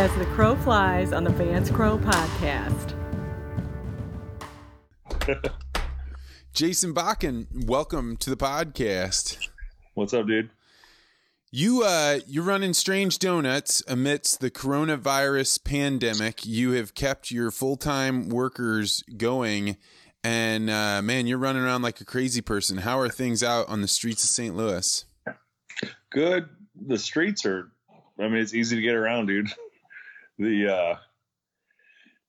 as the crow flies on the Vance Crowe podcast. Jason Bockman, welcome to the podcast. What's up, dude? You uh you're running strange donuts amidst the coronavirus pandemic. You have kept your full-time workers going and uh man, you're running around like a crazy person. How are things out on the streets of St. Louis? Good. The streets are I mean, it's easy to get around, dude. The uh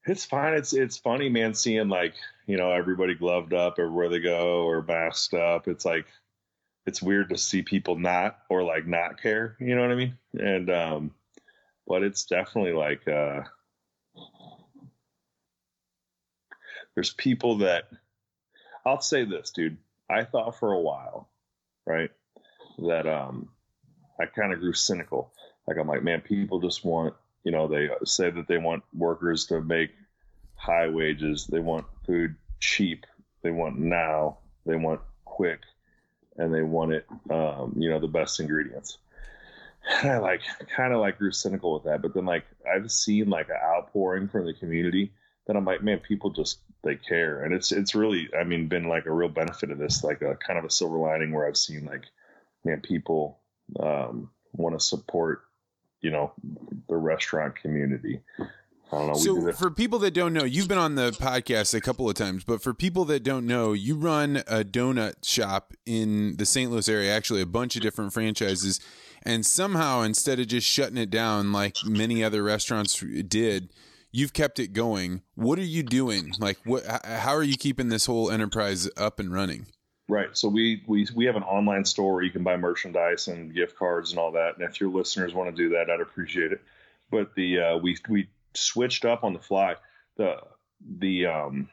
it's fine. It's it's funny, man, seeing like, you know, everybody gloved up everywhere they go or masked up. It's like it's weird to see people not or like not care, you know what I mean? And um but it's definitely like uh there's people that I'll say this, dude. I thought for a while, right, that um I kind of grew cynical. Like I'm like, man, people just want, you know, they say that they want workers to make high wages, they want food cheap, they want now, they want quick, and they want it, um, you know, the best ingredients. And I like kind of like grew cynical with that, but then like I've seen like an outpouring from the community that I'm like, man, people just they care, and it's it's really, I mean, been like a real benefit of this, like a kind of a silver lining where I've seen like, man, people um, want to support, you know, the restaurant community. I don't know. So for people that don't know, you've been on the podcast a couple of times, but for people that don't know, you run a donut shop in the St. Louis area, actually a bunch of different franchises, and somehow instead of just shutting it down like many other restaurants did, you've kept it going. What are you doing? Like what how are you keeping this whole enterprise up and running? Right. So we we we have an online store where you can buy merchandise and gift cards and all that. And if your listeners want to do that, I'd appreciate it. But the uh, we we switched up on the fly. The the um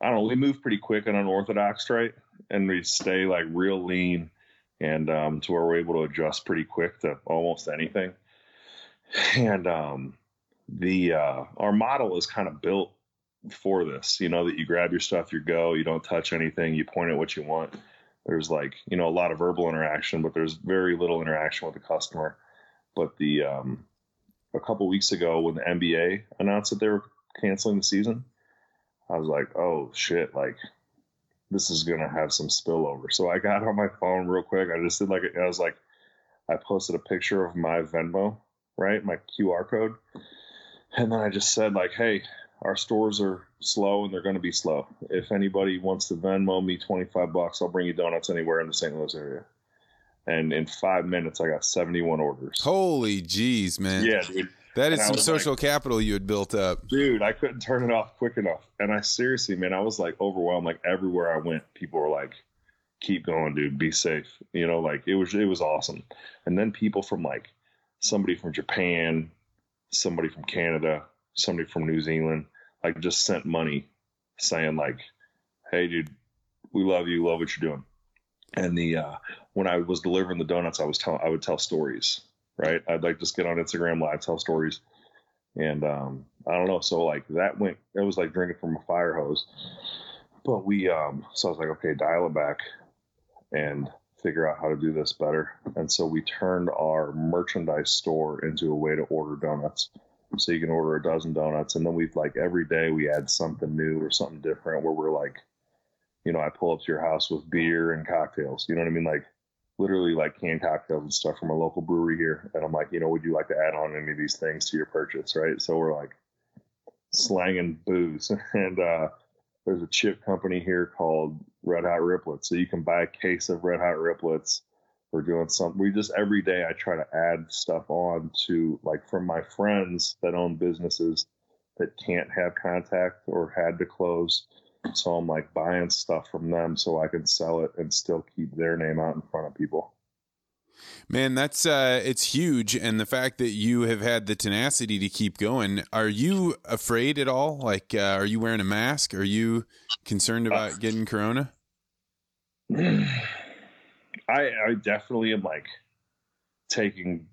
I don't know, we move pretty quick and unorthodox, right? And we stay like real lean and um to where we're able to adjust pretty quick to almost anything. And um the uh our model is kind of built for this, you know, that you grab your stuff, you go, you don't touch anything, you point at what you want. There's like, you know, a lot of verbal interaction, but there's very little interaction with the customer. But the um a couple weeks ago when the NBA announced that they were canceling the season, I was like, oh shit, like this is gonna have some spillover. So I got on my phone real quick. I just did like I was like, I posted a picture of my Venmo, right, my QR code, and then I just said like, hey, our stores are slow and they're going to be slow. If anybody wants to Venmo me 25 bucks, I'll bring you donuts anywhere in the St. Louis area and in five minutes I got 71 orders. Holy jeez, man! Yeah, dude. That is And some social like- capital you had built up. Dude, I couldn't turn it off quick enough. And I seriously, man, I was like overwhelmed. Like everywhere I went, people were like, "Keep going, dude. Be safe." You know, like it was it was awesome. And then people from like somebody from Japan, somebody from Canada, somebody from New Zealand, like just sent money saying like, "Hey, dude, we love you. Love what you're doing." And the uh, when I was delivering the donuts, I was telling I would tell stories, right? I'd like just get on Instagram live, tell stories, and um, I don't know. So like that went, it was like drinking from a fire hose. But we, um, so I was like, okay, dial it back and figure out how to do this better. And so we turned our merchandise store into a way to order donuts. So you can order a dozen donuts, and then we've like every day we add something new or something different where we're like, you know, I pull up to your house with beer and cocktails. You know what I mean? Like literally like canned cocktails and stuff from a local brewery here. And I'm like, you know, would you like to add on any of these things to your purchase? Right. So we're like slanging booze. And uh, there's a chip company here called Red Hot Riplets. So you can buy a case of Red Hot Riplets. We're doing something. We just every day I try to add stuff on to like from my friends that own businesses that can't have contact or had to close. So I'm like buying stuff from them so I can sell it and still keep their name out in front of people. Man, that's uh it's huge and the fact that you have had the tenacity to keep going. Are you afraid at all? Like uh, are you wearing a mask? Are you concerned about getting corona? I I definitely am like taking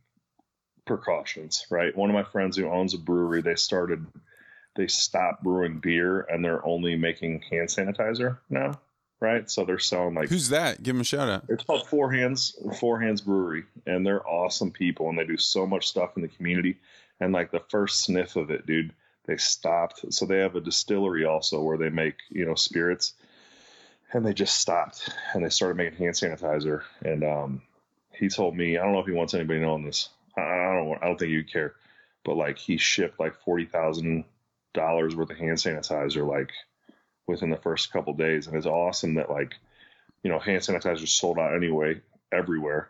precautions, right? One of my friends who owns a brewery, they started they stopped brewing beer and they're only making hand sanitizer now. right? So they're selling like Who's that? Give him a shout out. it's called Four Hands Four Hands Brewery, and they're awesome people, and they do so much stuff in the community. And like the first sniff of it, dude, they stopped. So they have a distillery also where they make you know spirits, and they just stopped and they started making hand sanitizer. And um, he told me, I don't know if he wants anybody knowing this. I, I don't. I don't think you care, but like he shipped like forty thousand dollars worth of hand sanitizer like within the first couple days, and it's awesome that like you know hand sanitizer sold out anyway everywhere.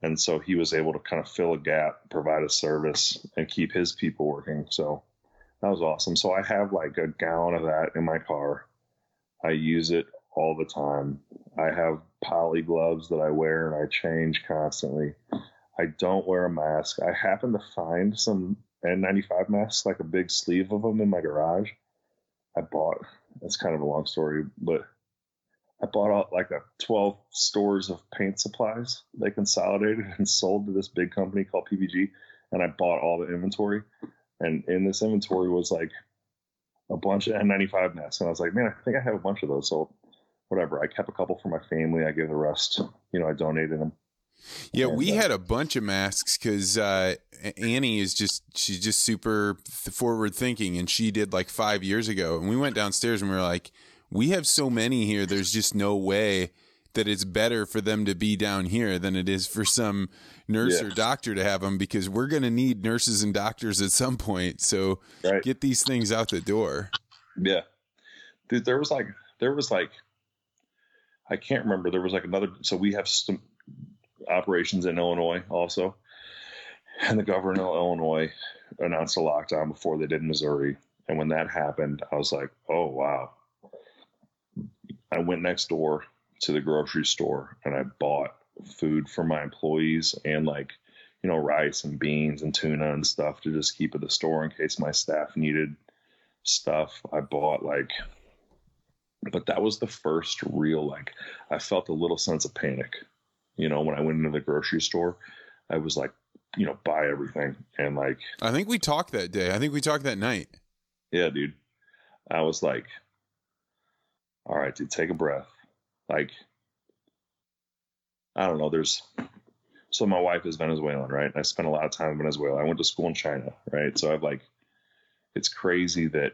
And so he was able to kind of fill a gap, provide a service, and keep his people working. So that was awesome. So I have like a gallon of that in my car. I use it all the time. I have poly gloves that I wear and I change constantly. I don't wear a mask. I happen to find some N95 masks, like a big sleeve of them in my garage. I bought, that's kind of a long story, but I bought out like a 12 stores of paint supplies. They consolidated and sold to this big company called PPG. And I bought all the inventory. And in this inventory was like a bunch of N95 masks. And I was like, man, I think I have a bunch of those. So whatever. I kept a couple for my family. I gave the rest, you know, I donated them. Yeah, we uh, had a bunch of masks because uh, Annie is just she's just super forward thinking, and she did like five years ago. And we went downstairs and we were like, we have so many here. There's just no way that it's better for them to be down here than it is for some nurse Yeah. or doctor to have them because we're going to need nurses and doctors at some point. So Right. get these things out the door. Yeah. Dude, there was like, there was like, I can't remember. There was like another, so we have some operations in Illinois also. And the governor of Illinois announced a lockdown before they did Missouri. And when that happened, I was like, oh, wow. I went next door to the grocery store and I bought food for my employees and like, you know, rice and beans and tuna and stuff to just keep at the store in case my staff needed stuff. I bought like, but that was the first real, like, I felt a little sense of panic. You know, when I went into the grocery store, I was like, you know, buy everything. And like, I think we talked that day. I think we talked that night. yeah, dude, I was like, all right, dude, take a breath. Like, I don't know. There's, so my wife is Venezuelan, right? And I spent a lot of time in Venezuela. I went to school in China, right? So I've like, it's crazy that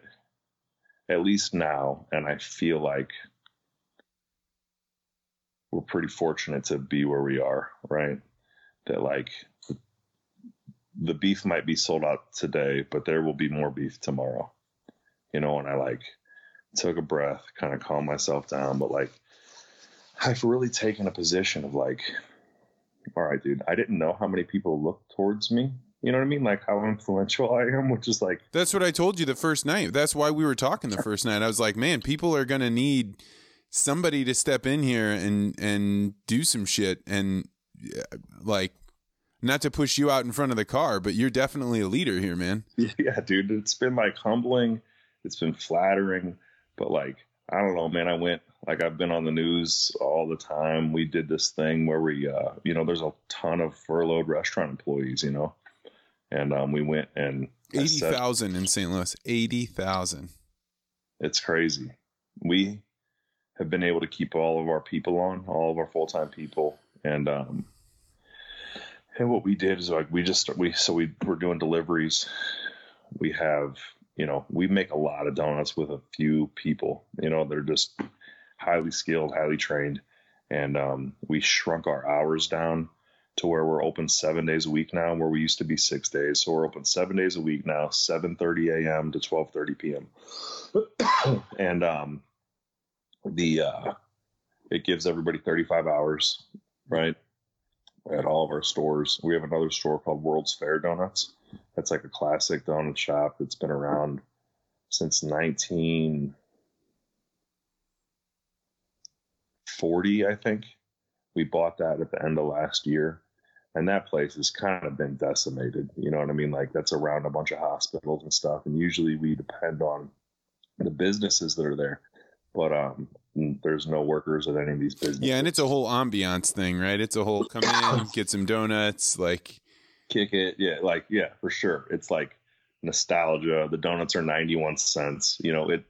at least now, and I feel like we're pretty fortunate to be where we are, right? That like the beef might be sold out today, but there will be more beef tomorrow. You know, and I like took a breath, kind of calmed myself down, but like I've really taken a position of like, all right, dude, I didn't know how many people looked towards me. You know what I mean? Like how influential I am, which is like That's what I told you the first night. That's why we were talking the first night. I was like, man, people are gonna need somebody to step in here and and do some shit and like not to push you out in front of the car, but you're definitely a leader here, man. yeah, dude, it's been like humbling. It's been flattering, but like, I don't know, man. I went, like, I've been on the news all the time. We did this thing where we, uh, you know, there's a ton of furloughed restaurant employees, you know, and um, we went and Eighty said- in St. Louis. Eighty thousand. it's crazy. We have been able to keep all of our people on, all of our full time people, and um, and what we did is like we just we so we we're doing deliveries. We have you know we make a lot of donuts with a few people. You know they're just highly skilled, highly trained, and um, we shrunk our hours down to where we're open seven days a week now, where we used to be six days. So we're open seven days a week now, seven thirty a.m. to twelve thirty p.m. and um, the uh, it gives everybody 35 hours, right? At all of our stores, we have another store called World's Fair Donuts. That's like a classic donut shop that's been around since 1940, I think. We bought that at the end of last year, and that place has kind of been decimated. You know what I mean? Like that's around a bunch of hospitals and stuff, and usually we depend on the businesses that are there, but um, there's no workers at any of these businesses. Yeah, and it's a whole ambiance thing, right? It's a whole come in, get some donuts, like kick it, yeah, like yeah, for sure. It's like nostalgia. The donuts are ninety one cents. You know, it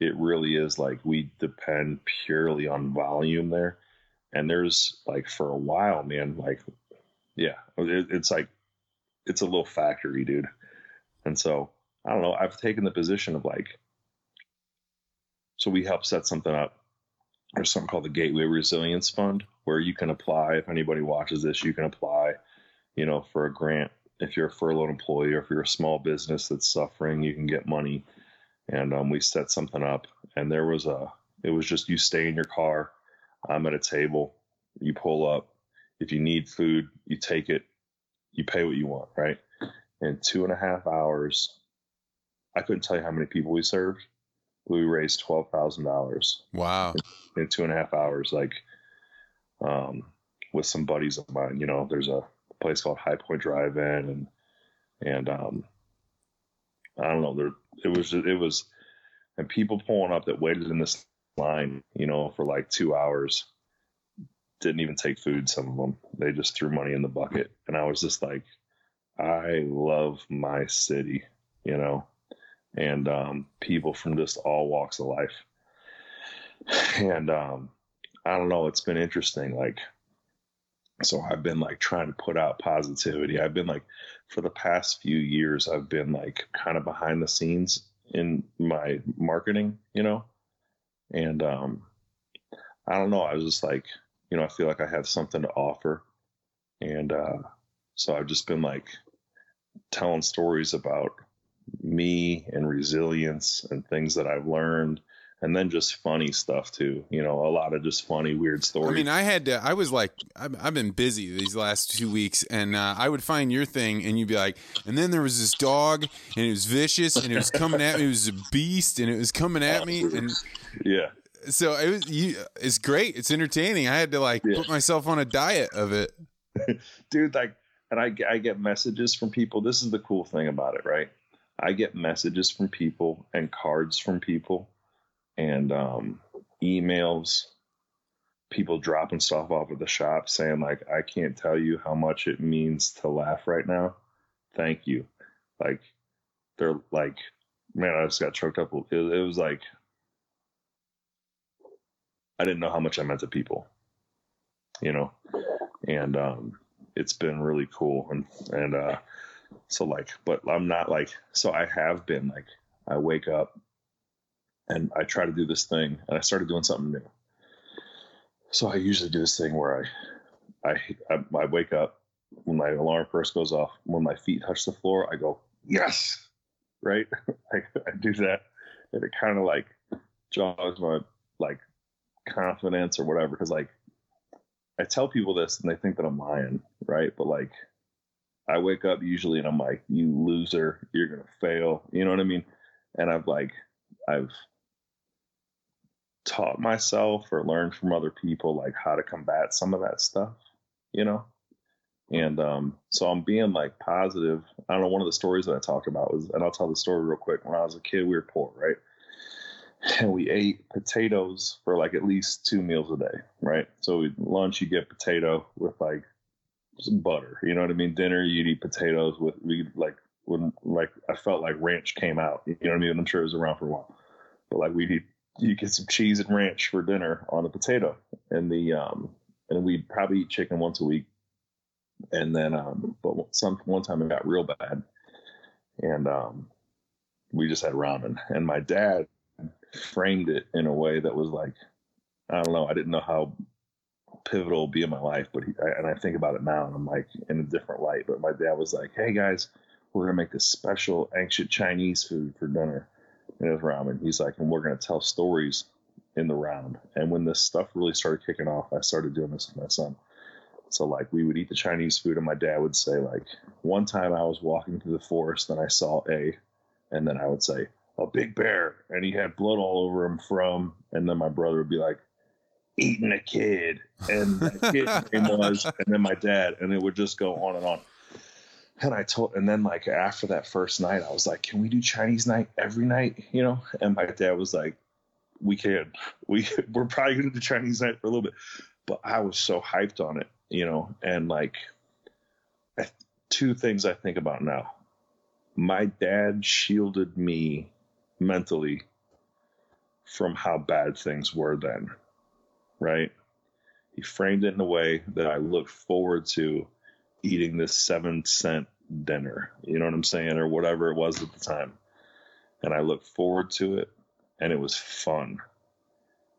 it really is like we depend purely on volume there. And there's like for a while, man, like, yeah, it, it's like, it's a little factory, dude. And so I don't know. I've taken the position of like, so we help set something up. There's something called the Gateway Resilience Fund where you can apply. If anybody watches this, you can apply, you know, for a grant. If you're a furloughed employee or if you're a small business that's suffering, you can get money. And um, we set something up, and there was a. It was just you stay in your car. I'm at a table. You pull up. If you need food, you take it. You pay what you want, right? In two and a half hours, I couldn't tell you how many people we served. We raised twelve thousand dollars. Wow! In, in two and a half hours, like, um, with some buddies of mine. You know, there's a place called High Point Drive-In, and and um, I don't know. There, it was it was, and people pulling up that waited in this line, you know, for like two hours. Didn't even take food. Some of them they just threw money in the bucket, and I was just like, I love my city, you know, and um, people from just all walks of life. And um, I don't know, it's been interesting. Like, so I've been like trying to put out positivity. I've been like, for the past few years, I've been like kind of behind the scenes in my marketing, you know, and um, I don't know. I was just like, you know, I feel like I have something to offer, and uh, so I've just been like telling stories about me and resilience and things that I've learned and then just funny stuff too. You know, a lot of just funny, weird stories. I mean, I had to. I was like, I've, I've been busy these last two weeks, and uh, I would find your thing, and you'd be like, and then there was this dog, and it was vicious, and it was coming at me. It was a beast, and it was coming at me, and yeah. So it was. You, it's great. It's entertaining. I had to like yeah. put myself on a diet of it, dude. Like, and I I get messages from people. This is the cool thing about it, right? I get messages from people and cards from people and um, emails, people dropping stuff off at the shop saying like, I can't tell you how much it means to laugh right now. Thank you. Like they're like, man, I just got choked up. It, it was like, I didn't know how much I meant to people, you know, and um, it's been really cool. And, and, uh, so like, but I'm not like, so I have been like, I wake up and I try to do this thing, and I started doing something new. So I usually do this thing where I, I, I wake up when my alarm first goes off. When my feet touch the floor, I go yes, right. I, I do that, and it kind of like jogs my like confidence or whatever. Because like I tell people this, and they think that I'm lying, right? But like I wake up usually, and I'm like, "You loser, you're gonna fail." You know what I mean? And I've like I've taught myself or learned from other people like how to combat some of that stuff, you know? And um, so I'm being like positive. I don't know, one of the stories that I talked about was, and I'll tell the story real quick. When I was a kid, we were poor, right? And we ate potatoes for like at least two meals a day, right? So we, lunch, you get potato with like some butter, you know what I mean? Dinner, you'd eat potatoes with, we like, when like I felt like ranch came out, you know what I mean? I'm sure it was around for a while, but like eat you get some cheese and ranch for dinner on the potato, and the um, and we'd probably eat chicken once a week, and then um, but some one time it got real bad, and um, we just had ramen, and my dad framed it in a way that was like, I don't know, I didn't know how pivotal be in my life, but he, and I think about it now, and I'm like in a different light. But my dad was like, "Hey guys, we're gonna make this special ancient Chinese food for dinner." And it was ramen. He's like, and we're to tell stories in the round. And when this stuff really started kicking off, I started doing this with my son. So like we would eat the Chinese food, and my dad would say like, one time I was walking through the forest and I saw a, and then I would say a big bear, and he had blood all over him from, and then my brother would be like, eating a kid, and the kid's name was, and then my dad, and it would just go on and on. And I told, and then like after that first night, I was like, "Can we do Chinese night every night?" You know. And my dad was like, "We can. We we're probably gonna do Chinese night for a little bit." But I was so hyped on it, you know. And like, two things I think about now. My dad shielded me mentally from how bad things were then, right? He framed it in a way that I look forward to eating this seven cent dinner, you know what I'm saying, or whatever it was at the time. And I look forward to it, and it was fun.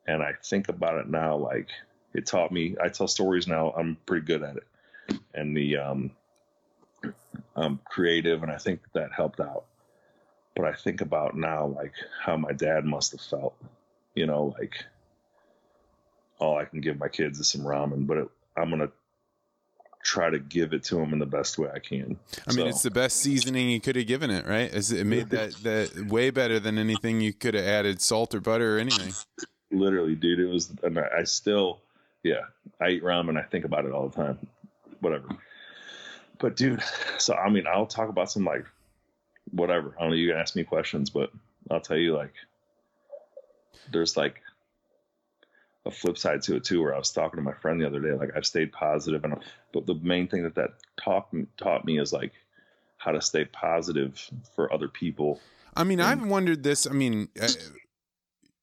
And I think about it now, like it taught me. I tell stories now. I'm pretty good at it, and the um, I'm creative, and I think that helped out. But I think about now, like how my dad must have felt. You know, like all I can give my kids is some ramen, but it, I'm gonna try to give it to them in the best way I can. I mean, So- it's the best seasoning you could have given it, right? It made that that way better than anything you could have added salt or butter or anything. literally, dude. It was, and I, I still, yeah, I eat ramen. I think about it all the time. Whatever. But dude, so I mean, I'll talk about some like, whatever. I don't know. You can ask me questions, but I'll tell you like, there's like a flip side to it too. Where I was talking to my friend the other day, like I've stayed positive, and but the main thing that that taught me, taught me is like how to stay positive for other people. I mean, I've wondered this. I mean, uh,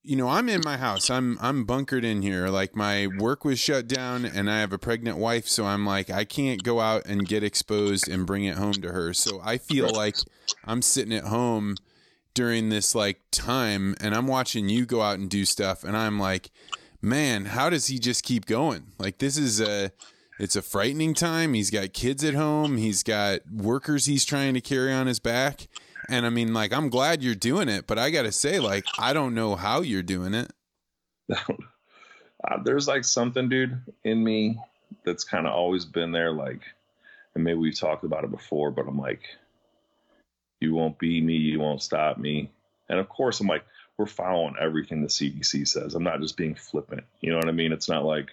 you know, I'm in my house. I'm I'm bunkered in here. Like my work was shut down, and I have a pregnant wife, so I'm like I can't go out and get exposed and bring it home to her. So I feel like I'm sitting at home during this like time, and I'm watching you go out and do stuff, and I'm like, man, how does he just keep going? Like this is a it's a frightening time. He's got kids at home. He's got workers he's trying to carry on his back. And I mean, like, I'm glad you're doing it, but I got to say, like, I don't know how you're doing it. uh, there's like something, dude, in me that's kind of always been there. Like, and maybe we've talked about it before, but I'm like, you won't be me, you won't stop me. And of course, I'm like, we're following everything the CDC says. I'm not just being flippant. You know what I mean? It's not like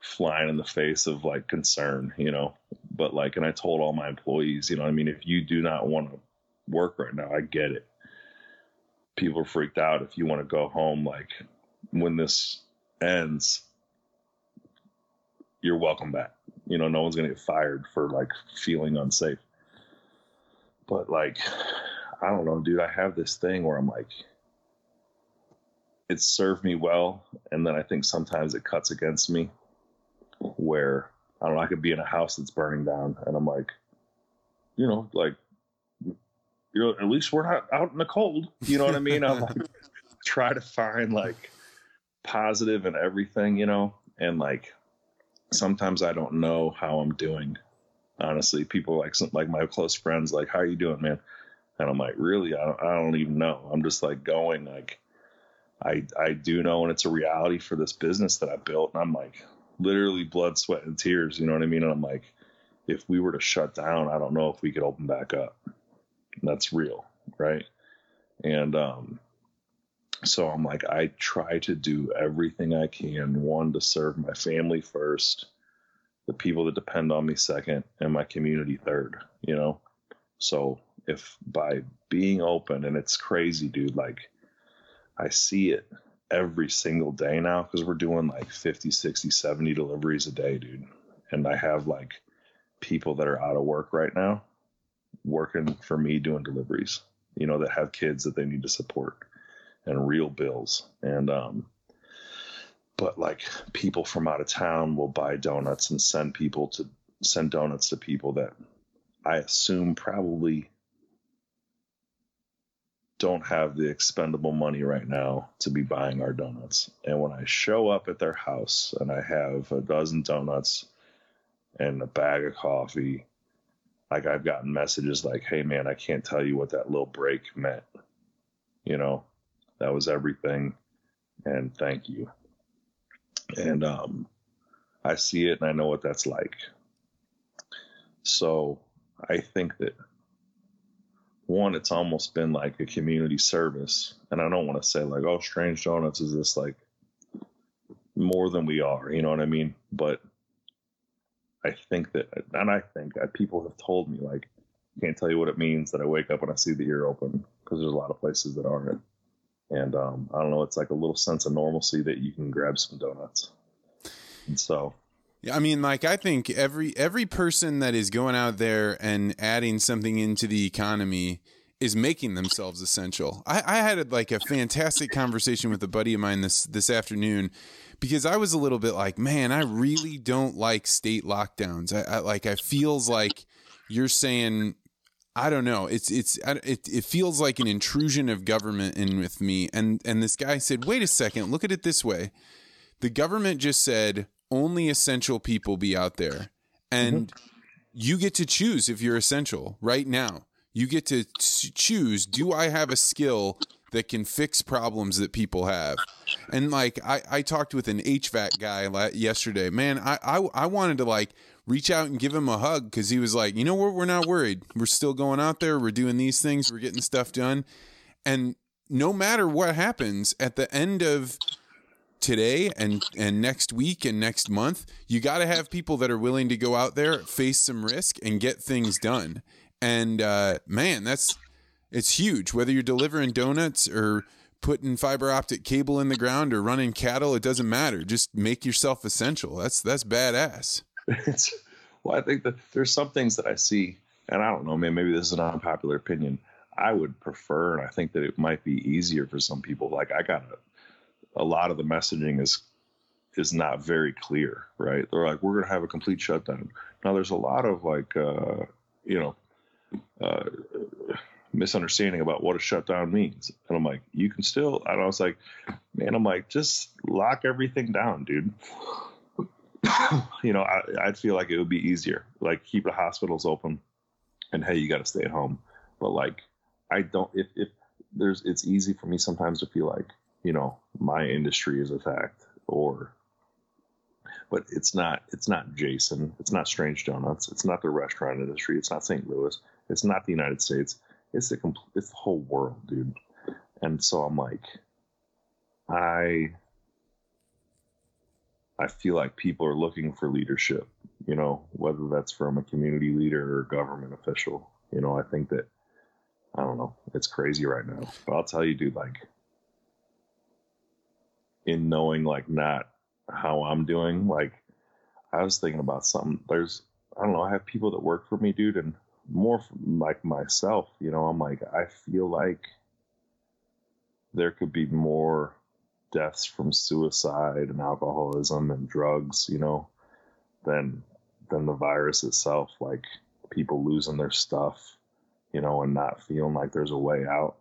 flying in the face of like concern, you know. But like, and I told all my employees, you know, what I mean, if you do not want to work right now, I get it. People are freaked out. If you want to go home, like when this ends, you're welcome back. You know, no one's gonna get fired for like feeling unsafe. But like, I don't know, dude. I have this thing where I'm like, it served me well, and then I think sometimes it cuts against me. Where I don't know, I could be in a house that's burning down, and I'm like, you know, like, you know, at least we're not out in the cold. You know what I mean? I'm like, try to find like and everything, you know, and like sometimes I don't know how I'm doing. Honestly, people like some, like my close friends, like, "How are you doing, man?" And I'm like, "Really? I don't, I don't even know. I'm just like going like." I I do know, and it's a reality for this business that I built, and I'm like literally blood, sweat, and tears. You know what I mean? And I'm like, if we were to shut down, I don't know if we could open back up. That's real, right? And um, so I'm like, I try to do everything I can. One to serve my family first, the people that depend on me second, and my community third. You know, so if by being open, and it's crazy, dude, like I see it every single day now because we're doing like 50, 60, 70 deliveries a day, dude. And I have like people that are out of work right now working for me doing deliveries, you know, that have kids that they need to support and real bills. And, um, but like people from out of town will buy donuts and send people to send donuts to people that I assume probably don't have the expendable money right now to be buying our donuts. And when I show up at their house and I have a dozen donuts and a bag of coffee, like I've gotten messages like, hey man, I can't tell you what that little break meant. You know, that was everything. And thank you. And um, I see it and I know what that's like. So I think that one, it's almost been like a community service. And I don't want to say like, oh, Strange Donuts is this like more than we are, you know what I mean? But I think that, and I think people have told me like, can't tell you what it means that I wake up and I see the ear open because there's a lot of places that aren't. And um, I don't know, it's like a little sense of normalcy that you can grab some donuts. And so Yeah, I mean, like I think every every person that is going out there and adding something into the economy is making themselves essential. I, I had like a fantastic conversation with a buddy of mine this this afternoon because I was a little bit like, man, I really don't like state lockdowns. I, I like I feels like you're saying I don't know. It's it's it, it feels like an intrusion of government in with me. And and this guy said, "Wait a second. Look at it this way. The government just said only essential people be out there. And mm-hmm. you get to choose if you're essential right now. You get to choose do I have a skill that can fix problems that people have? And like I, I talked with an HVAC guy yesterday. Man, I, I, I wanted to like reach out and give him a hug because he was like, you know what? We're not worried. We're still going out there. We're doing these things. We're getting stuff done. And no matter what happens at the end of today and and next week and next month you got to have people that are willing to go out there face some risk and get things done and uh, man, that's it's huge. Whether you're delivering donuts or putting fiber optic cable in the ground or running cattle, it doesn't matter. Just make yourself essential. That's that's badass. Well, I think that there's some things that I see, and I don't know, man. Maybe this is an unpopular opinion. I would prefer, and I think that it might be easier for some people. Like I got a, a lot of the messaging is is not very clear, right? They're like, we're going to have a complete shutdown. Now, there's a lot of like, uh, you know, uh, misunderstanding about what a shutdown means. And I'm like, you can still, and I was like, man, I'm like, just lock everything down, dude. you know, I, I'd feel like it would be easier. Like keep the hospitals open and hey, you got to stay at home. But like, I don't, if, if there's, it's easy for me sometimes to feel like, you know, my industry is attacked or but it's not it's not Jason, it's not Strange Donuts, it's not the restaurant industry, it's not St. Louis, it's not the United States, it's the it's the whole world, dude. And so I'm like, I I feel like people are looking for leadership, you know, whether that's from a community leader or government official. You know, I think that I don't know, it's crazy right now. But I'll tell you, dude, like in knowing like not how I'm doing. Like, I was thinking about something. There's, I don't know, I have people that work for me, dude, and more like myself, you know, I'm like, I feel like there could be more deaths from suicide and alcoholism and drugs, you know, than than the virus itself. Like people losing their stuff, you know, and not feeling like there's a way out.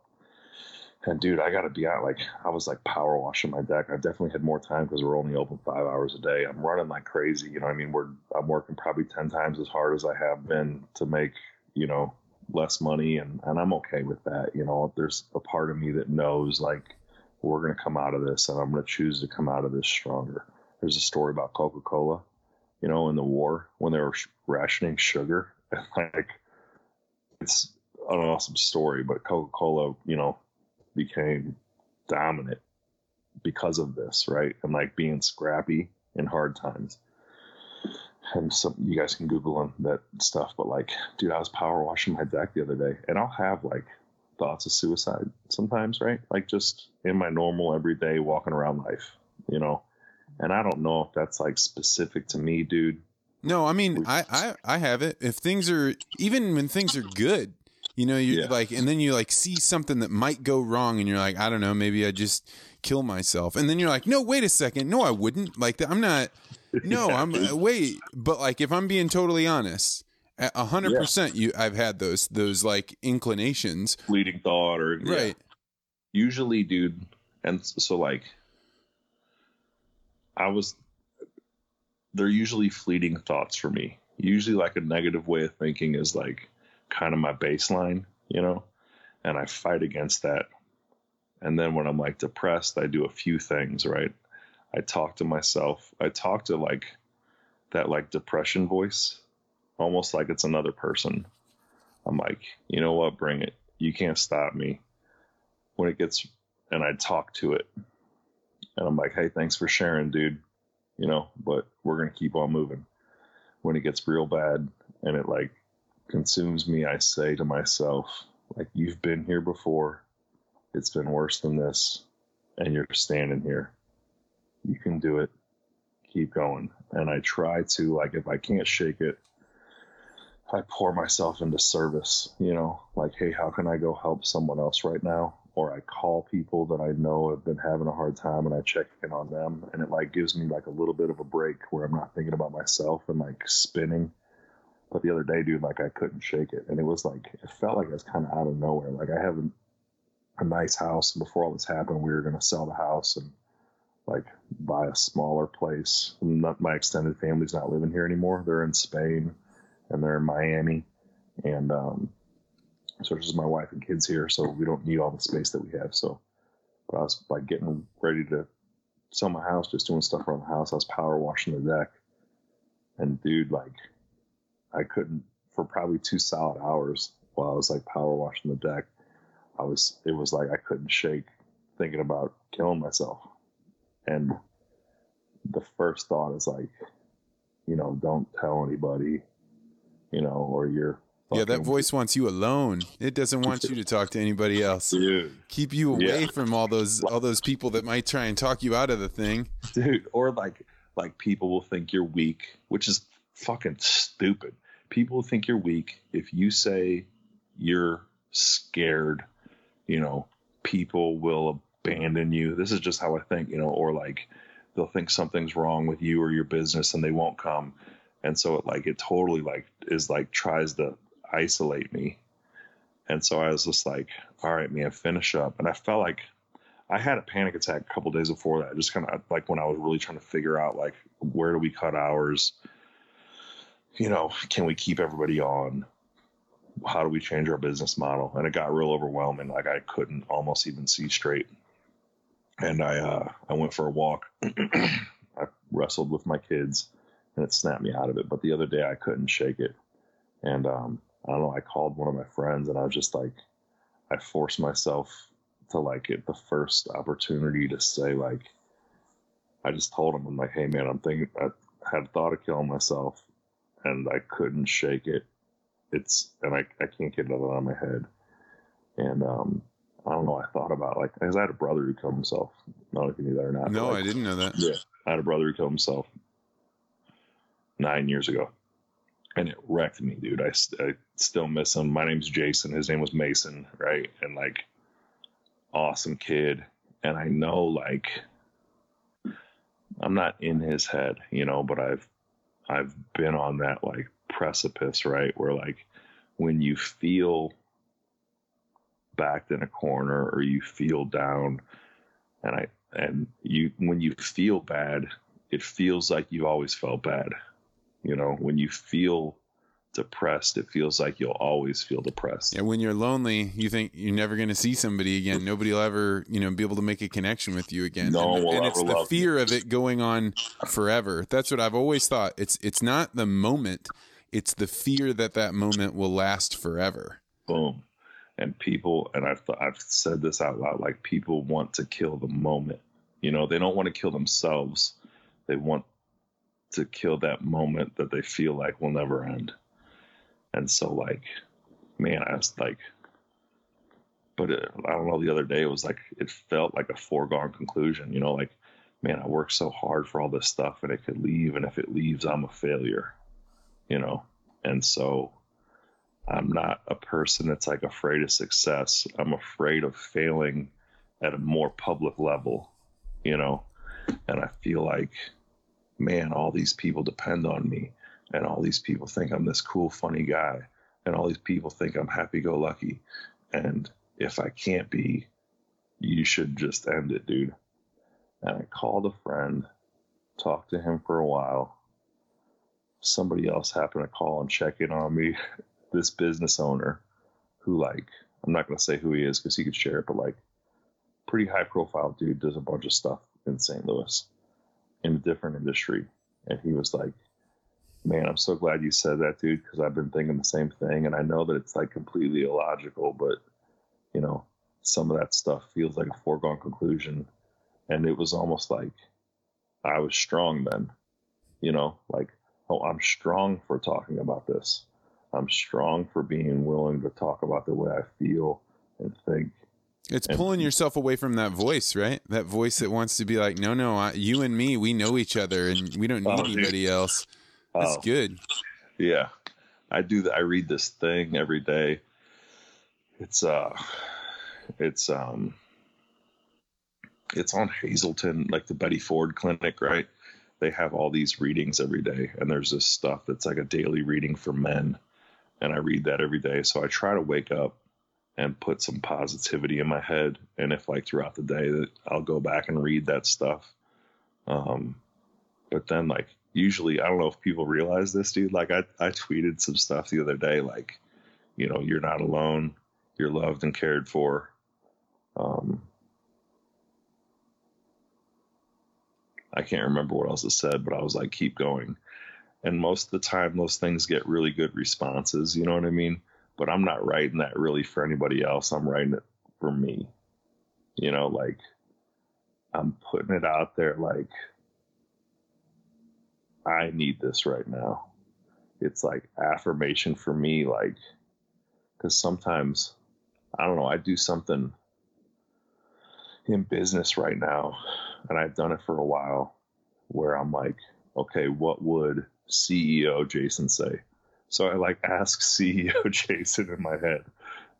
And dude, I gotta be out. Like I was like power washing my deck. I definitely had more time because we're only open five hours a day. I'm running like crazy. You know, I mean, we're I'm working probably ten times as hard as I have been to make you know less money, and and I'm okay with that. You know, there's a part of me that knows like we're gonna come out of this, and I'm gonna choose to come out of this stronger. There's a story about Coca Cola, you know, in the war when they were rationing sugar, like it's an awesome story. But Coca Cola, you know became dominant because of this, right? And like being scrappy in hard times. And some you guys can Google on that stuff, but like, dude, I was power washing my deck the other day, and I'll have like thoughts of suicide sometimes, right? Like just in my normal everyday walking around life, you know. And I don't know if that's like specific to me, dude. No, I mean, I, I I have it. If things are even when things are good, you know, you yeah. like, and then you like see something that might go wrong, and you're like, I don't know, maybe I just kill myself, and then you're like, no, wait a second, no, I wouldn't. Like, I'm not. No, yeah. I'm uh, wait, but like, if I'm being totally honest, a hundred percent, you, I've had those those like inclinations, fleeting thought, or right. Yeah. Usually, dude, and so like, I was. They're usually fleeting thoughts for me. Usually, like a negative way of thinking is like kind of my baseline, you know, and I fight against that. And then when I'm like depressed, I do a few things, right? I talk to myself. I talk to like that like depression voice, almost like it's another person. I'm like, you know what, bring it. You can't stop me. When it gets, and I talk to it, and I'm like, hey, thanks for sharing, dude. You know, but we're gonna keep on moving. When it gets real bad, and it like consumes me, I say to myself, like, you've been here before. It's been worse than this. And you're standing here. You can do it. Keep going. And I try to, like, if I can't shake it, I pour myself into service, you know, like, hey, how can I go help someone else right now? Or I call people that I know have been having a hard time and I check in on them. And it like gives me like a little bit of a break where I'm not thinking about myself and like spinning. But the other day, dude, like I couldn't shake it. And it was like, it felt like it was kind of out of nowhere. Like I have a, a nice house. And before all this happened, we were going to sell the house and like buy a smaller place. Not, my extended family's not living here anymore. They're in Spain and they're in Miami. And um, so it's just my wife and kids here, so we don't need all the space that we have. So, but I was like getting ready to sell my house, just doing stuff around the house. I was power washing the deck, and dude, like, I couldn't for probably two solid hours while I was like power washing the deck. I was, it was like I couldn't shake thinking about killing myself, and the first thought is like, you know, don't tell anybody you know, or you're yeah, that voice wants you alone. It doesn't want you to talk to anybody else. Dude. Keep you away yeah. from all those all those people that might try and talk you out of the thing. Dude, or like like people will think you're weak, which is fucking stupid. People think you're weak if you say you're scared, you know, people will abandon you. This is just how I think, you know, or like they'll think something's wrong with you or your business and they won't come. And so it like it totally like is like tries to isolate me. And so i was just like all right man finish up. And i felt like i had a panic attack a couple days before that. Just kind of like when i was really trying to figure out like where do we cut hours? You know can we keep everybody on? How do we change our business model? And it got real overwhelming. Like i couldn't almost even see straight and i uh i went for a walk i wrestled with my kids and it snapped me out of it. But the other day I couldn't shake it. And um, I don't know, I called one of my friends and I was just like, I forced myself to like get the first opportunity to say, like, I just told him, I'm like, hey man, I'm thinking, I had thought of killing myself and I couldn't shake it. It's, and I, I can't get it out of my head. And, um, I don't know. I thought about like, because I had a brother who killed himself. I don't know if you knew that or not. No, like, I didn't know that. Yeah. I had a brother who killed himself nine years ago. And it wrecked me, dude. I, I still miss him. My name's Jason. His name was Mason, right? And like, awesome kid. And I know, like, I'm not in his head, you know, but I've, I've been on that like precipice, right? Where like, when you feel backed in a corner or you feel down, and I, and you, when you feel bad, it feels like you've always felt bad you know, when you feel depressed, it feels like you'll always feel depressed. Yeah, when you're lonely, you think you're never going to see somebody again. Nobody will ever, you know, be able to make a connection with you again. No and, and it's the fear you. of it going on forever. That's what I've always thought. It's it's not the moment; it's the fear that that moment will last forever. Boom. And people, and I've I've said this out loud. Like people want to kill the moment. You know, they don't want to kill themselves. They want to kill that moment that they feel like will never end. And so, like, man, I was like, but it, I don't know. The other day, it was like it felt like a foregone conclusion. You know, like, man, I worked so hard for all this stuff, and it could leave, and if it leaves, I'm a failure. You know, and so I'm not a person that's like afraid of success. I'm afraid of failing at a more public level. You know, and I feel like man, all these people depend on me, and all these people think I'm this cool, funny guy, and all these people think I'm happy go lucky. And if I can't be, you should just end it, dude. And I called a friend, talked to him for a while. Somebody else happened to call and check in on me. This business owner who, like, I'm not going to say who he is because he could share it, but like, pretty high profile dude does a bunch of stuff in St. Louis in a different industry. And he was like, Man, I'm so glad you said that, dude, because I've been thinking the same thing. And I know that it's like completely illogical, but, you know, some of that stuff feels like a foregone conclusion. And it was almost like I was strong then, you know, like, oh, I'm strong for talking about this. I'm strong for being willing to talk about the way I feel and think it's pulling yourself away from that voice, right? That voice that wants to be like, no, no, I, you and me, we know each other, and we don't need Oh, anybody else. That's Oh. good. Yeah. I do. I read this thing every day. It's uh, it's um, it's on Hazelden, like the Betty Ford Clinic, right? They have all these readings every day, and there's this stuff that's like a daily reading for men, and I read that every day. So I try to wake up and put some positivity in my head, and if like throughout the day that I'll go back and read that stuff. Um, but then like usually I don't know if people realize this, dude. Like I I tweeted some stuff the other day, like you know you're not alone, you're loved and cared for. Um, I can't remember what else it said, but I was like, keep going. And most of the time, those things get really good responses. You know what I mean? But I'm not writing that really for anybody else. I'm writing it for me. You know, like I'm putting it out there like I need this right now. It's like affirmation for me, like, because sometimes, I don't know, I do something in business right now, and I've done it for a while, where I'm like, okay, what would CEO Jason say? So I like ask CEO Jason in my head,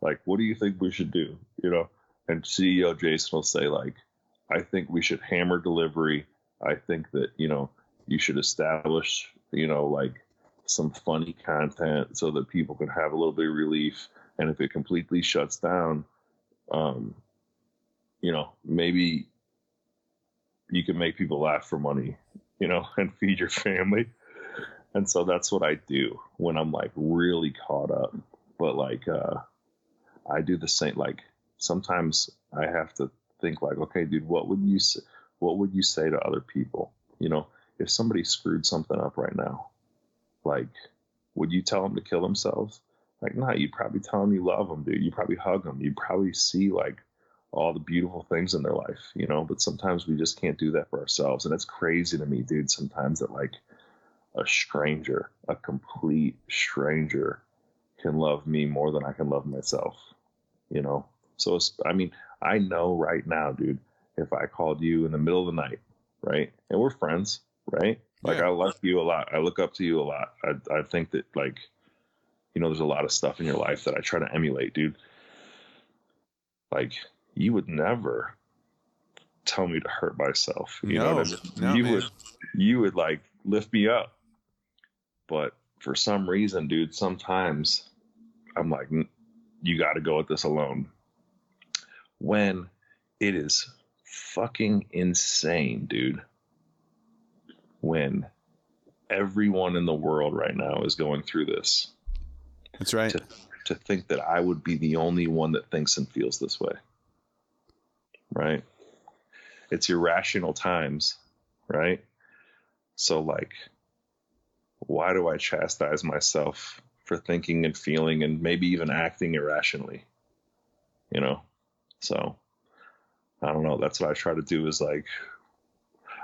like, what do you think we should do? You know, and CEO Jason will say, like, I think we should hammer delivery. I think that, you know, you should establish, you know, like some funny content so that people can have a little bit of relief. And if it completely shuts down, um, you know, maybe you can make people laugh for money, you know, and feed your family. And so that's what I do when I'm like really caught up. But like, uh, I do the same. Like sometimes I have to think like, okay, dude, what would you say, what would you say to other people? You know, if somebody screwed something up right now, like, would you tell them to kill themselves? Like, nah, you'd probably tell them you love them, dude. You probably hug them. You'd probably see like all the beautiful things in their life, you know. But sometimes we just can't do that for ourselves, and it's crazy to me, dude. Sometimes that like a stranger, a complete stranger, can love me more than I can love myself, you know. So I mean, I know right now, dude. If I called you in the middle of the night, right, and we're friends, right? Like yeah. I like you a lot. I look up to you a lot. I I think that like, you know, there's a lot of stuff in your life that I try to emulate, dude. Like you would never tell me to hurt myself. You no, know what I mean? No, you man. would you would like lift me up. But for some reason, dude, sometimes I'm like, you got to go at this alone. When it is fucking insane, dude when everyone in the world right now is going through this. That's right. To, to think that I would be the only one that thinks and feels this way. Right? It's irrational times, right? So, like, why do I chastise myself for thinking and feeling and maybe even acting irrationally? You know? So, I don't know. That's what I try to do is like,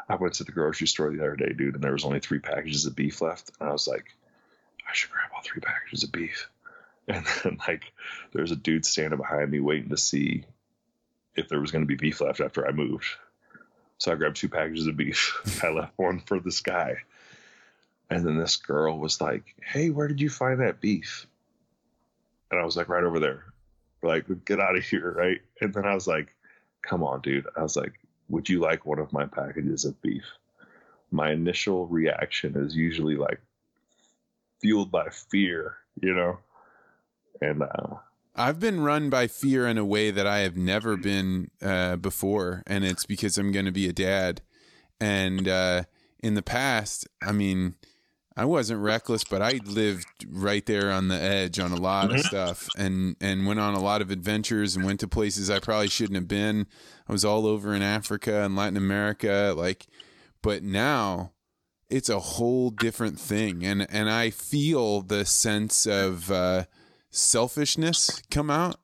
I went to the grocery store the other day, dude, and there was only three packages of beef left. And I was like, I should grab all three packages of beef. And then, like, there's a dude standing behind me waiting to see if there was going to be beef left after I moved. So I grabbed two packages of beef. I left one for this guy. And then this girl was like, Hey, where did you find that beef? And I was like, Right over there. Like, get out of here. Right. And then I was like, Come on, dude. I was like, would you like one of my packages of beef? My initial reaction is usually like fueled by fear, you know? And, uh, I've been run by fear in a way that I have never been uh, before, and it's because I'm going to be a dad. And uh, in the past, I mean, I wasn't reckless, but I lived right there on the edge on a lot mm-hmm. of stuff, and and went on a lot of adventures and went to places I probably shouldn't have been. I was all over in Africa and Latin America, like, but now it's a whole different thing, and and I feel the sense of uh, selfishness come out.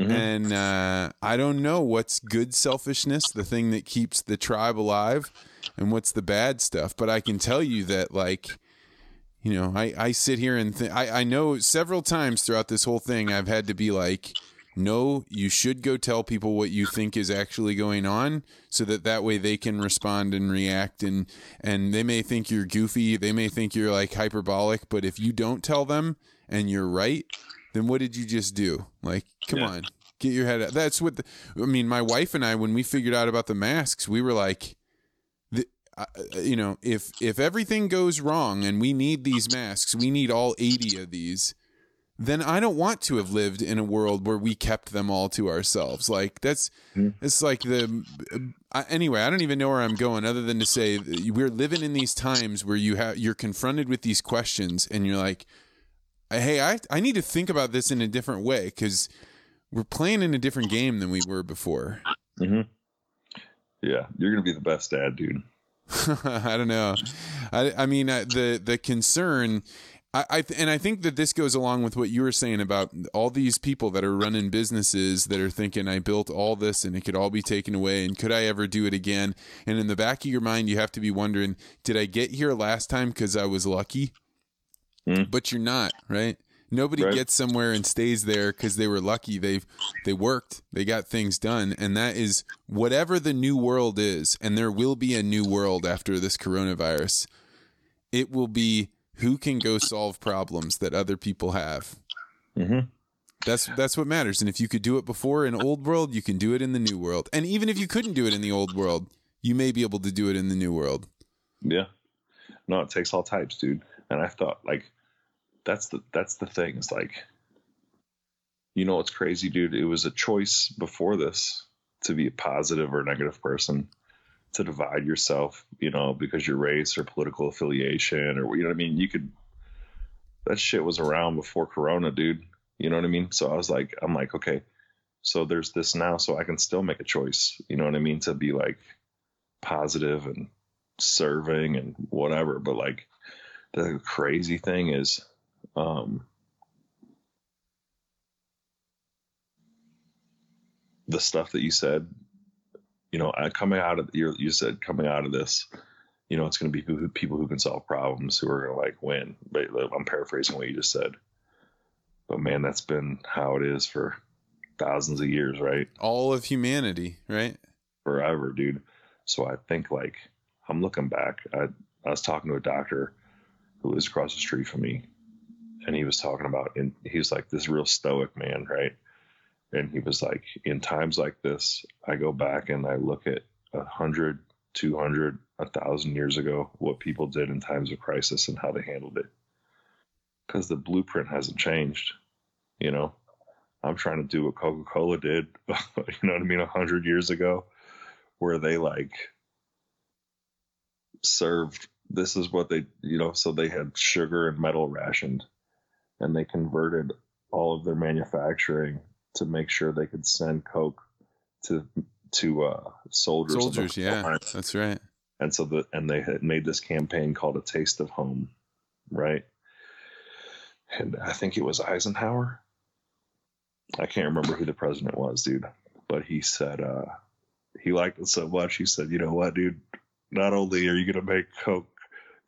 Mm-hmm. And uh, I don't know what's good selfishness, the thing that keeps the tribe alive, and what's the bad stuff. But I can tell you that, like, you know, I, I sit here and th- I, I know several times throughout this whole thing, I've had to be like, no, you should go tell people what you think is actually going on so that that way they can respond and react and and they may think you're goofy, they may think you're like hyperbolic, but if you don't tell them and you're right, then what did you just do? Like, come Yeah. on. Get your head out. That's what the, I mean, my wife and I when we figured out about the masks, we were like the, uh, you know, if if everything goes wrong and we need these masks, we need all 80 of these then I don't want to have lived in a world where we kept them all to ourselves. Like that's Mhm. it's like the I, anyway. I don't even know where I'm going, other than to say we're living in these times where you have you're confronted with these questions, and you're like, "Hey, I I need to think about this in a different way because we're playing in a different game than we were before." hmm Yeah, you're gonna be the best dad, dude. I don't know. I I mean uh, the the concern. I, I th- and I think that this goes along with what you were saying about all these people that are running businesses that are thinking I built all this and it could all be taken away and could I ever do it again? And in the back of your mind, you have to be wondering, did I get here last time because I was lucky? Mm. But you're not, right? Nobody Right. gets somewhere and stays there because they were lucky. They've they worked, they got things done, and that is whatever the new world is. And there will be a new world after this coronavirus. It will be who can go solve problems that other people have. hmm That's that's what matters. And if you could do it before in old world, you can do it in the new world. And even if you couldn't do it in the old world, you may be able to do it in the new world. Yeah. No, it takes all types, dude. And I thought like that's the that's the thing. It's like you know what's crazy, dude? It was a choice before this to be a positive or negative person, to divide yourself, you know, because your race or political affiliation or you know what I mean? You could that shit was around before corona, dude. You know what I mean? So I was like I'm like, okay, so there's this now so I can still make a choice, you know what I mean, to be like positive and serving and whatever but like the crazy thing is um the stuff that you said you know coming out of you you said coming out of this you know it's going to be who, people who can solve problems who are going to like win but i'm paraphrasing what you just said but man that's been how it is for thousands of years right All of humanity, right? forever, dude. So I think like I'm looking back. I I was talking to a doctor who lives across the street from me, and he was talking about and he was like this real stoic man, right? And he was like, in times like this, I go back and I look at a hundred, two hundred, a thousand years ago, what people did in times of crisis and how they handled it. Because the blueprint hasn't changed, you know. I'm trying to do what Coca Cola did, you know what I mean, a hundred years ago where they like served this is what they you know so they had sugar and metal rationed and they converted all of their manufacturing to make sure they could send coke to to uh soldiers Soldiers, yeah, that's right. and so the and they had made this campaign called a taste of home right? And i think it was eisenhower? I can't remember who the president was dude but he said uh he liked it so much he said you know what dude? Not only are you going to make coke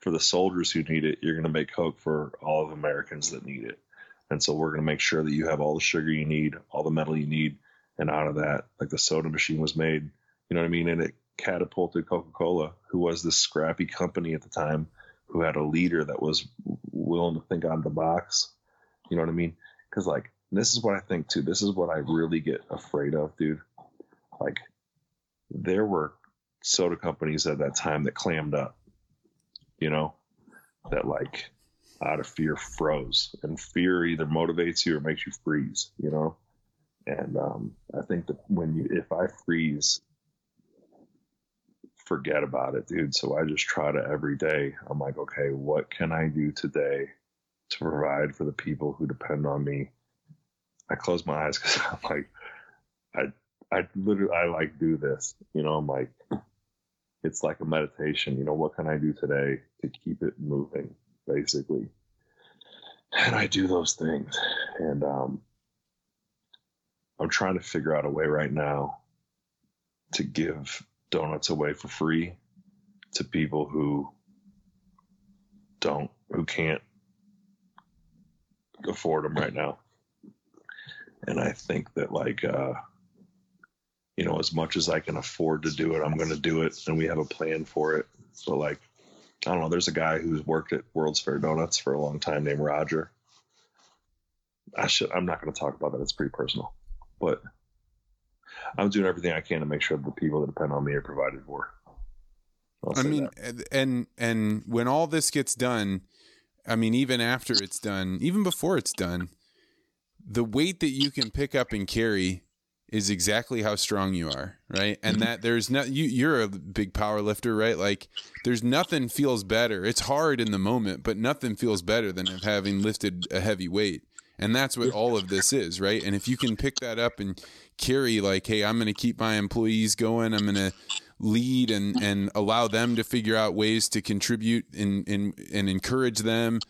for the soldiers who need it you're going to make coke for all of americans that need it. And so we're going to make sure that you have all the sugar you need all the metal you need and out of that like the soda machine was made. You know what i mean? And it catapulted coca-cola who was this scrappy company at the time who had a leader that was willing to think out of the box. You know what i mean? Because like this is what i think too. This is what i really get afraid of dude. Like there were soda companies at that time that clammed up, you know, that like out of fear froze. And fear either motivates you or makes you freeze, you know? And um, I think that when you, if I freeze, forget about it, dude. So I just try to every day, I'm like, okay, what can I do today to provide for the people who depend on me? I close my eyes because I'm like, I, I literally, I like do this, you know, I'm like, it's like a meditation, you know, what can I do today to keep it moving, basically? And I do those things. And um, I'm trying to figure out a way right now to give donuts away for free to people who don't, who can't afford them right now. and I think that like uh, you know, as much as I can afford to do it, I'm going to do it, and we have a plan for it. So like, I don't know. There's a guy who's worked at World's Fair Donuts for a long time named Roger. I should. I'm not going to talk about that. It's pretty personal, but I'm doing everything I can to make sure the people that depend on me are provided for. I'll I mean, that. and and when all this gets done, I mean, even after it's done, even before it's done, the weight that you can pick up and carry is exactly how strong you are, right? And mm-hmm. that there's no you you're a big power lifter, right? Like there's nothing feels better. It's hard in the moment, but nothing feels better than having lifted a heavy weight. And that's what all of this is, right? And if you can pick that up and carry like, hey, I'm going to keep my employees going, I'm going to lead and and allow them to figure out ways to contribute and and and encourage them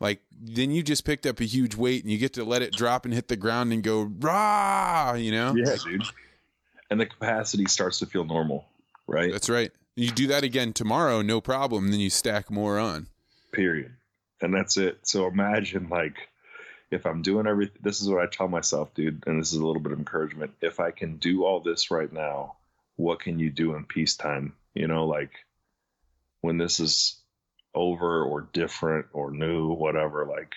like then you just picked up a huge weight and you get to let it drop and hit the ground and go rah you know? Yeah, dude. And the capacity starts to feel normal, right? that's right. You do that again tomorrow no problem. Then you stack more on. Period. And that's it. So imagine like if i'm doing everything this is what i tell myself dude and this is a little bit of encouragement. If i can do all this right now what can you do in peacetime? You know like when this is over or different or new whatever like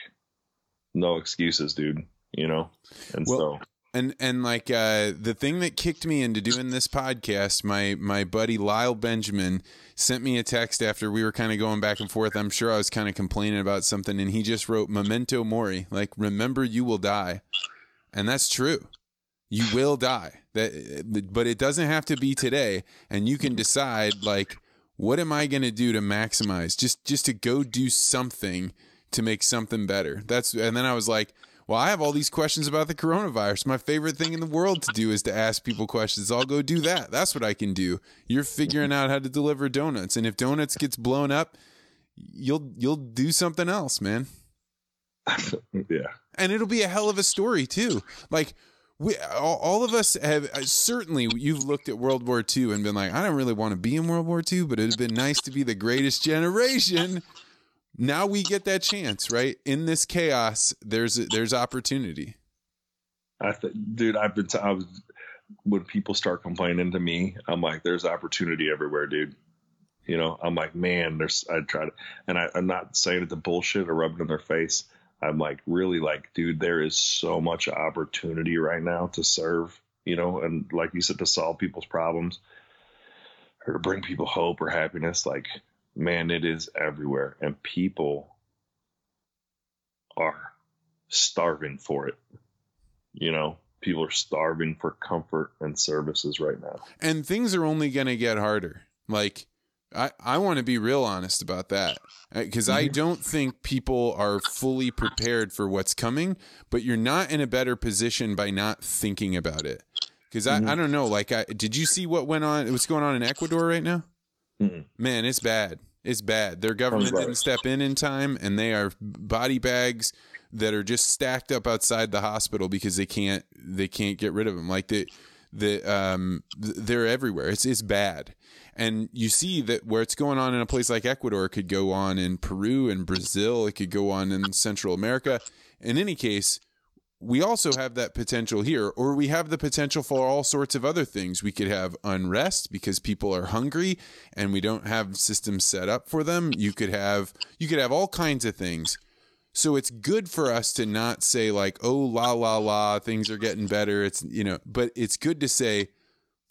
no excuses dude you know? And Well, so and and like uh the thing that kicked me into doing this podcast my my buddy Lyle Benjamin sent me a text after we were kind of going back and forth. I'm sure I was kind of complaining about something and he just wrote memento mori like remember you will die. And that's true. You will die. That but it doesn't have to be today and you can decide like what am I going to do to maximize just just to go do something to make something better that's and then I was like well, I have all these questions about the coronavirus. My favorite thing in the world to do is to ask people questions. I'll go do that. That's what I can do. You're figuring out how to deliver donuts, and if donuts gets blown up, you'll you'll do something else, man. yeah And it'll be a hell of a story too. Like we all, all of us have uh, certainly you've looked at World War II and been like, I don't really want to be in World War II, but it'd been nice to be the greatest generation. Now we get that chance, right? In this chaos, there's there's opportunity. I th- dude, I've been. T- I was when people start complaining to me, I'm like, "There's opportunity everywhere, dude." You know, I'm like, "Man, there's." I try to, and I, I'm not saying it to bullshit or rubbing it in their face. I'm like, really, like, dude, there is so much opportunity right now to serve. You know, and like you said, to solve people's problems or to bring people hope or happiness. Like, man, it is everywhere, and people are starving for it. You know, people are starving for comfort and services right now. and things are only going to get harder like i i want to be real honest about that uh, because i don't think people are fully prepared for what's coming but you're not in a better position by not thinking about it. Because I, I don't know like i did you see what went on what's going on in ecuador right now? Mm-mm. man it's bad. It's bad. Their government didn't step in in time and they are body bags that are just stacked up outside the hospital because they can't they can't get rid of them like the the um they're everywhere. It's it's bad and you see that where it's going on in a place like Ecuador could go on in Peru and Brazil it could go on in Central America. In any case we also have that potential here or we have the potential for all sorts of other things. We could have unrest because people are hungry and we don't have systems set up for them. You could have you could have all kinds of things. So it's good for us to not say like, "Oh la la la, things are getting better." It's you know, but it's good to say,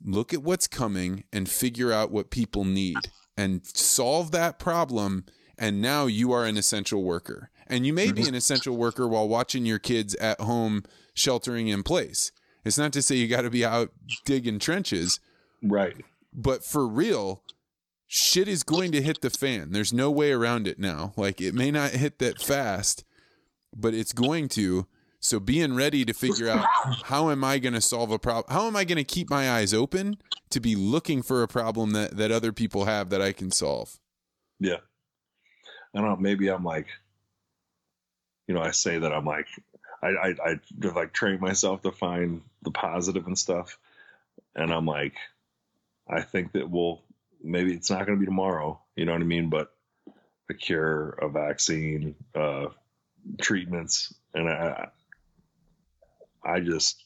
look at what's coming and figure out what people need and solve that problem. And now you are an essential worker, and you may be mm-hmm. an essential worker while watching your kids at home sheltering in place. It's not to say you got to be out digging trenches, Right. but for real, shit is going to hit the fan. There's no way around it now. Like it may not hit that fast, but it's going to. So being ready to figure out how am I going to solve a problem? How am I going to keep my eyes open to be looking for a problem that that other people have that I can solve? Yeah. I don't know. Maybe I'm like, you know, I say that I'm like, I, I, I like train myself to find the positive and stuff. And I'm like, I think that we'll, maybe it's not going to be tomorrow, you know what I mean? But a cure, a vaccine, uh, treatments. And I, I just,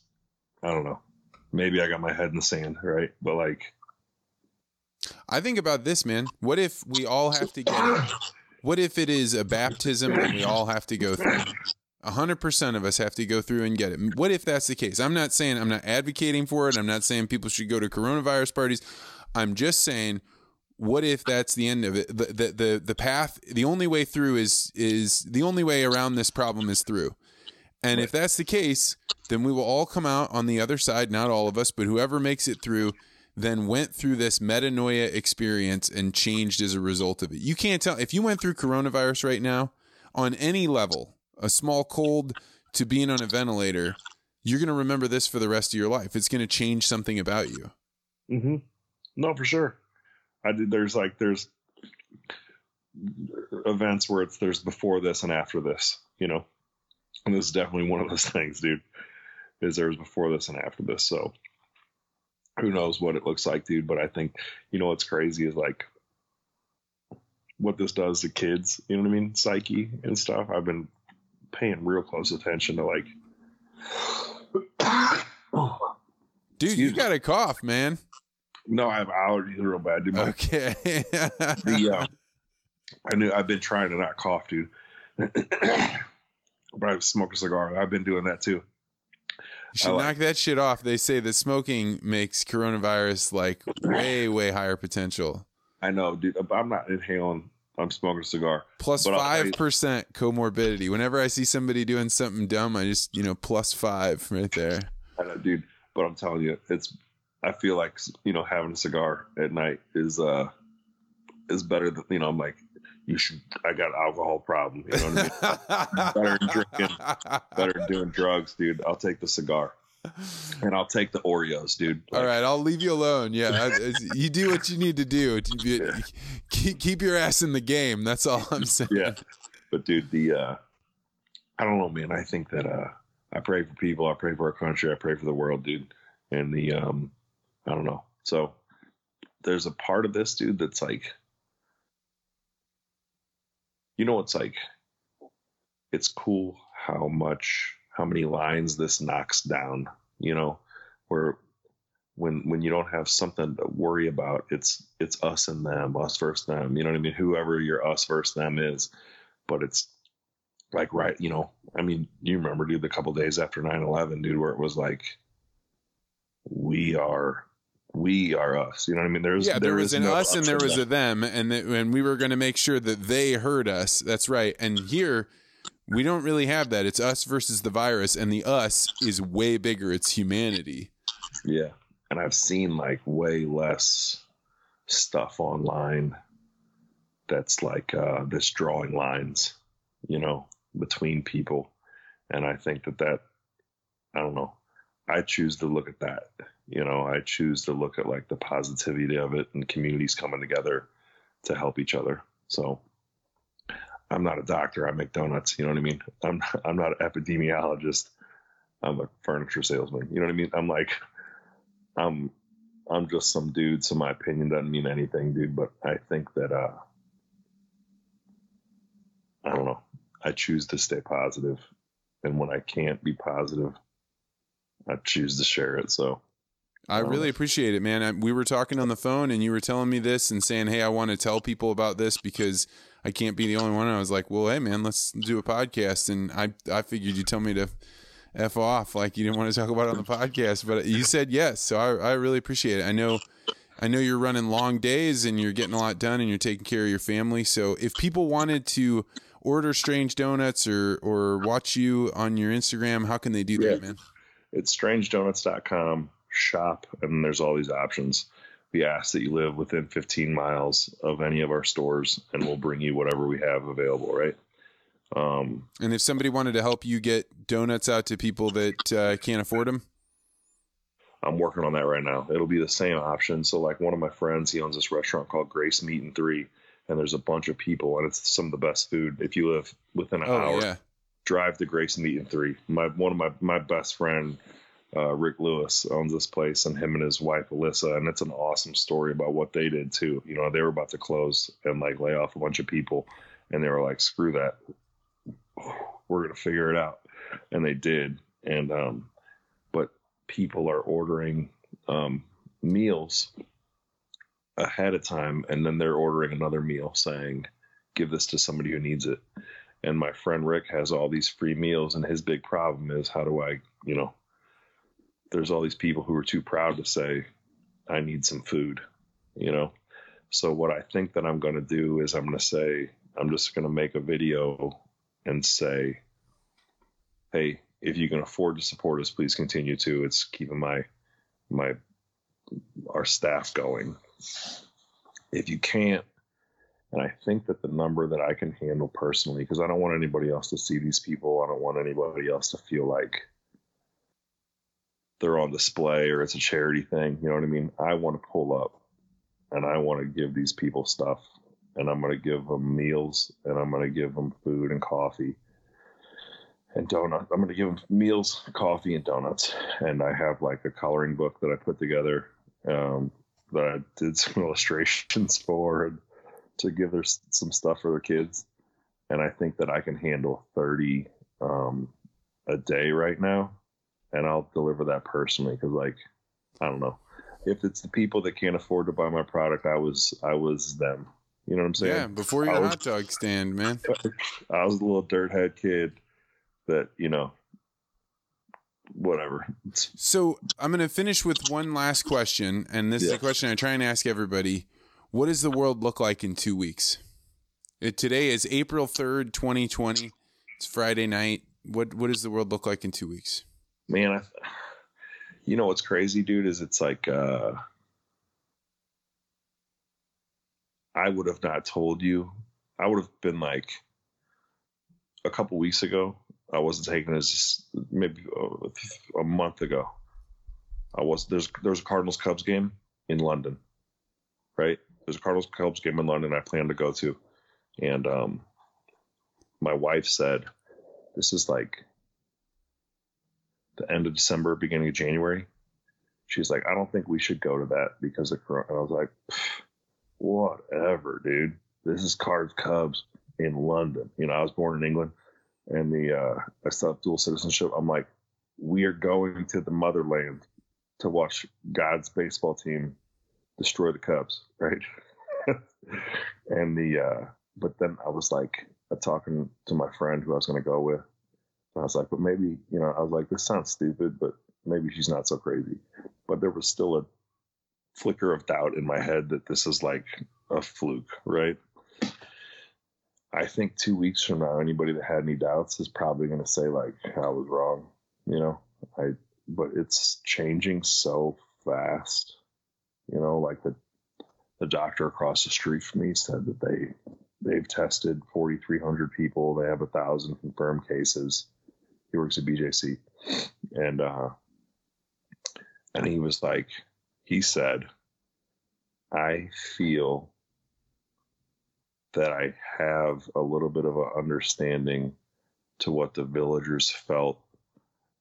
I don't know. Maybe I got my head in the sand, right? But like, I think about this, man. What if we all have to get? What if it is a baptism that we all have to go through? A hundred percent of us have to go through and get it. What if that's the case? I'm not saying I'm not advocating for it. I'm not saying people should go to coronavirus parties. I'm just saying, what if that's the end of it? The the the, the path, the only way through is is the only way around this problem is through. And if that's the case, then we will all come out on the other side, not all of us, but whoever makes it through then went through this metanoia experience and changed as a result of it. You can't tell if you went through coronavirus right now on any level, a small cold to being on a ventilator, you're going to remember this for the rest of your life. It's going to change something about you. Mm-hmm. No, for sure. I did. There's like there's events where it's there's before this and after this. You know, and this is definitely one of those things, dude. Is there's before this and after this. So who knows what it looks like, dude? But I think you know what's crazy is like what this does to kids. You know what I mean? Psyche and stuff. I've been paying real close attention to like. Dude, you got a cough, man. No, I have allergies real bad, dude. Okay. the, uh, I knew I've been trying to not cough, dude. but I smoke a cigar. I've been doing that too. You should like, knock that shit off. They say that smoking makes coronavirus like way, way higher potential. I know, dude. I'm not inhaling. I'm smoking a cigar. Plus five percent comorbidity. Whenever I see somebody doing something dumb, I just you know plus five right there. I know, dude. But I'm telling you, it's. I feel like you know having a cigar at night is uh is better than you know. I'm like you should. I got an alcohol problem. You know what I mean? better than drinking, better than doing drugs, dude. I'll take the cigar. And I'll take the Oreos, dude. Like, All right, I'll leave you alone. Yeah, you do what you need to do. Keep, keep your ass in the game. That's all I'm saying. Yeah, but dude, the uh, I don't know, man. I think that uh, I pray for people. I pray for our country. I pray for the world, dude. And the um, I don't know. So there's a part of this, dude, that's like you know, it's like, it's cool how much, how many lines this knocks down, you know, where when, when you don't have something to worry about, it's, it's us and them, us versus them, you know what I mean? Whoever your us versus them is, but it's like, right. You know, I mean, you remember dude, the couple days after 9 11, dude, where it was like, we are we are us. You know what I mean? There's yeah, there, there was an no us and there was a them, and that, and we were going to make sure that they heard us. That's right. And here we don't really have that. It's us versus the virus, and the us is way bigger. It's humanity. Yeah, and I've seen like way less stuff online that's like uh, this drawing lines, you know, between people, and I think that that I don't know. I choose to look at that you know i choose to look at like the positivity of it and communities coming together to help each other. So i'm not a doctor i make donuts you know what i mean? I'm i'm not an epidemiologist i'm a furniture salesman you know what i mean? I'm like i'm i'm just some dude so my opinion doesn't mean anything dude but i think that uh i don't know i choose to stay positive and when i can't be positive i choose to share it so I really appreciate it, man. I, we were talking on the phone and you were telling me this and saying, Hey, I want to tell people about this because I can't be the only one. I was like, Well, hey, man, let's do a podcast. And I, I figured you'd tell me to F off. Like you didn't want to talk about it on the podcast, but you said yes. So I, I really appreciate it. I know, I know you're running long days and you're getting a lot done and you're taking care of your family. So if people wanted to order strange donuts or, or watch you on your Instagram, how can they do yeah. that, man? It's strangedonuts.com shop, and there's all these options. We ask that you live within 15 miles of any of our stores, and we'll bring you whatever we have available. Right. Um, and if somebody wanted to help you get donuts out to people that uh, can't afford them, I'm working on that right now. It'll be the same option. So, like one of my friends, he owns this restaurant called Grace Meat and Three, and there's a bunch of people, and it's some of the best food. If you live within an oh, hour, yeah. drive to Grace Meat and Three. My one of my my best friend uh, Rick Lewis owns this place, and him and his wife Alyssa, and it's an awesome story about what they did too. You know, they were about to close and like lay off a bunch of people, and they were like, "Screw that, we're gonna figure it out," and they did. And um, but people are ordering um, meals ahead of time and then they're ordering another meal saying give this to somebody who needs it and my friend rick has all these free meals and his big problem is how do i you know there's all these people who are too proud to say i need some food you know? So what i think that i'm going to do is i'm going to say i'm just going to make a video and say hey if you can afford to support us please continue to. It's keeping my my our staff going. If you can't, and I think that the number that I can handle personally, because I don't want anybody else to see these people, I don't want anybody else to feel like they're on display or it's a charity thing. You know what I mean? I want to pull up and I want to give these people stuff and I'm going to give them meals and I'm going to give them food and coffee and donuts. I'm going to give them meals, coffee, and donuts. And I have like a coloring book that I put together um, that I did some illustrations for to give their some stuff for their kids. And I think that I can handle 30 um, a day right now. And I'll deliver that personally because, like, I don't know if it's the people that can't afford to buy my product. I was, I was them. You know what I'm saying? Yeah, before your hot dog stand, man. I was a little dirt head kid that you know whatever. So I'm going to finish with one last question, and this yeah. is a question I try and ask everybody: What does the world look like in two weeks? It, today is April third, 2020. It's Friday night. What what does the world look like in two weeks? Man, I, you know what's crazy, dude? Is it's like uh, I would have not told you. I would have been like a couple weeks ago. I wasn't taking as maybe a, a month ago. I was there's there's a Cardinals Cubs game in London, right? There's a Cardinals Cubs game in London I plan to go to, and um, my wife said, "This is like the end of December, beginning of January." She's like, "I don't think we should go to that because of Corona." And I was like, "Whatever, dude. This is Cards Cubs in London. You know, I was born in England." and the uh, I still have dual citizenship. I'm like, we are going to the motherland to watch God's baseball team destroy the Cubs, right? and the uh, but then I was like uh, talking to my friend who I was going to go with. I was like, but maybe you know, I was like, this sounds stupid, but maybe she's not so crazy. But there was still a flicker of doubt in my head that this is like a fluke, right? I think two weeks from now, anybody that had any doubts is probably going to say like, I was wrong, you know, I, but it's changing so fast, you know, like the, the doctor across the street from me said that they, they've tested 4,300 people. They have a thousand confirmed cases. He works at BJC and, uh, and he was like, he said, I feel that I have a little bit of an understanding to what the villagers felt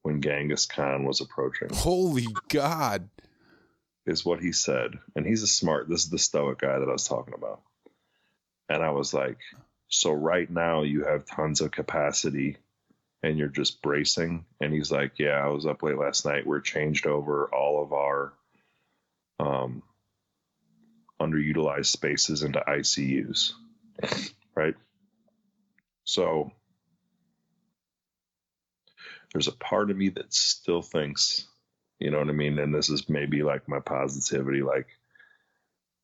when Genghis Khan was approaching. Holy God. Is what he said. And he's a smart, this is the stoic guy that I was talking about. And I was like, so right now you have tons of capacity and you're just bracing. And he's like, yeah, I was up late last night. We're changed over all of our um, underutilized spaces into ICUs right? So there's a part of me that still thinks, you know what I mean? And this is maybe like my positivity, like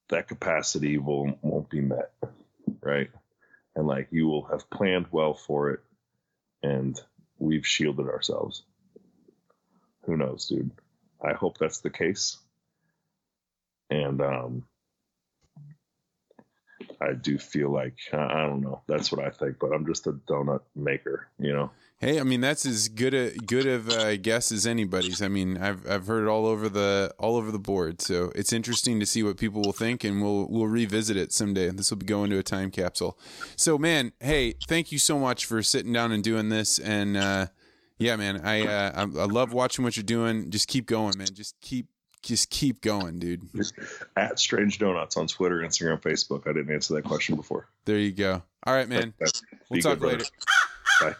that capacity will won't be met, right? And like you will have planned well for it and we've shielded ourselves. Who knows, dude? I hope that's the case. And um I do feel like I don't know. That's what I think, but I'm just a donut maker, you know. Hey, I mean that's as good a good of a guess as anybody's. I mean, I've I've heard it all over the all over the board, so it's interesting to see what people will think, and we'll we'll revisit it someday. This will be going to a time capsule. So, man, hey, thank you so much for sitting down and doing this, and uh, yeah, man, I, uh, I I love watching what you're doing. Just keep going, man. Just keep just keep going, dude. Just at Strange Donuts on Twitter, Instagram, Facebook. I didn't answer that question before. There you go. All right, man. We'll talk good, later. Bye.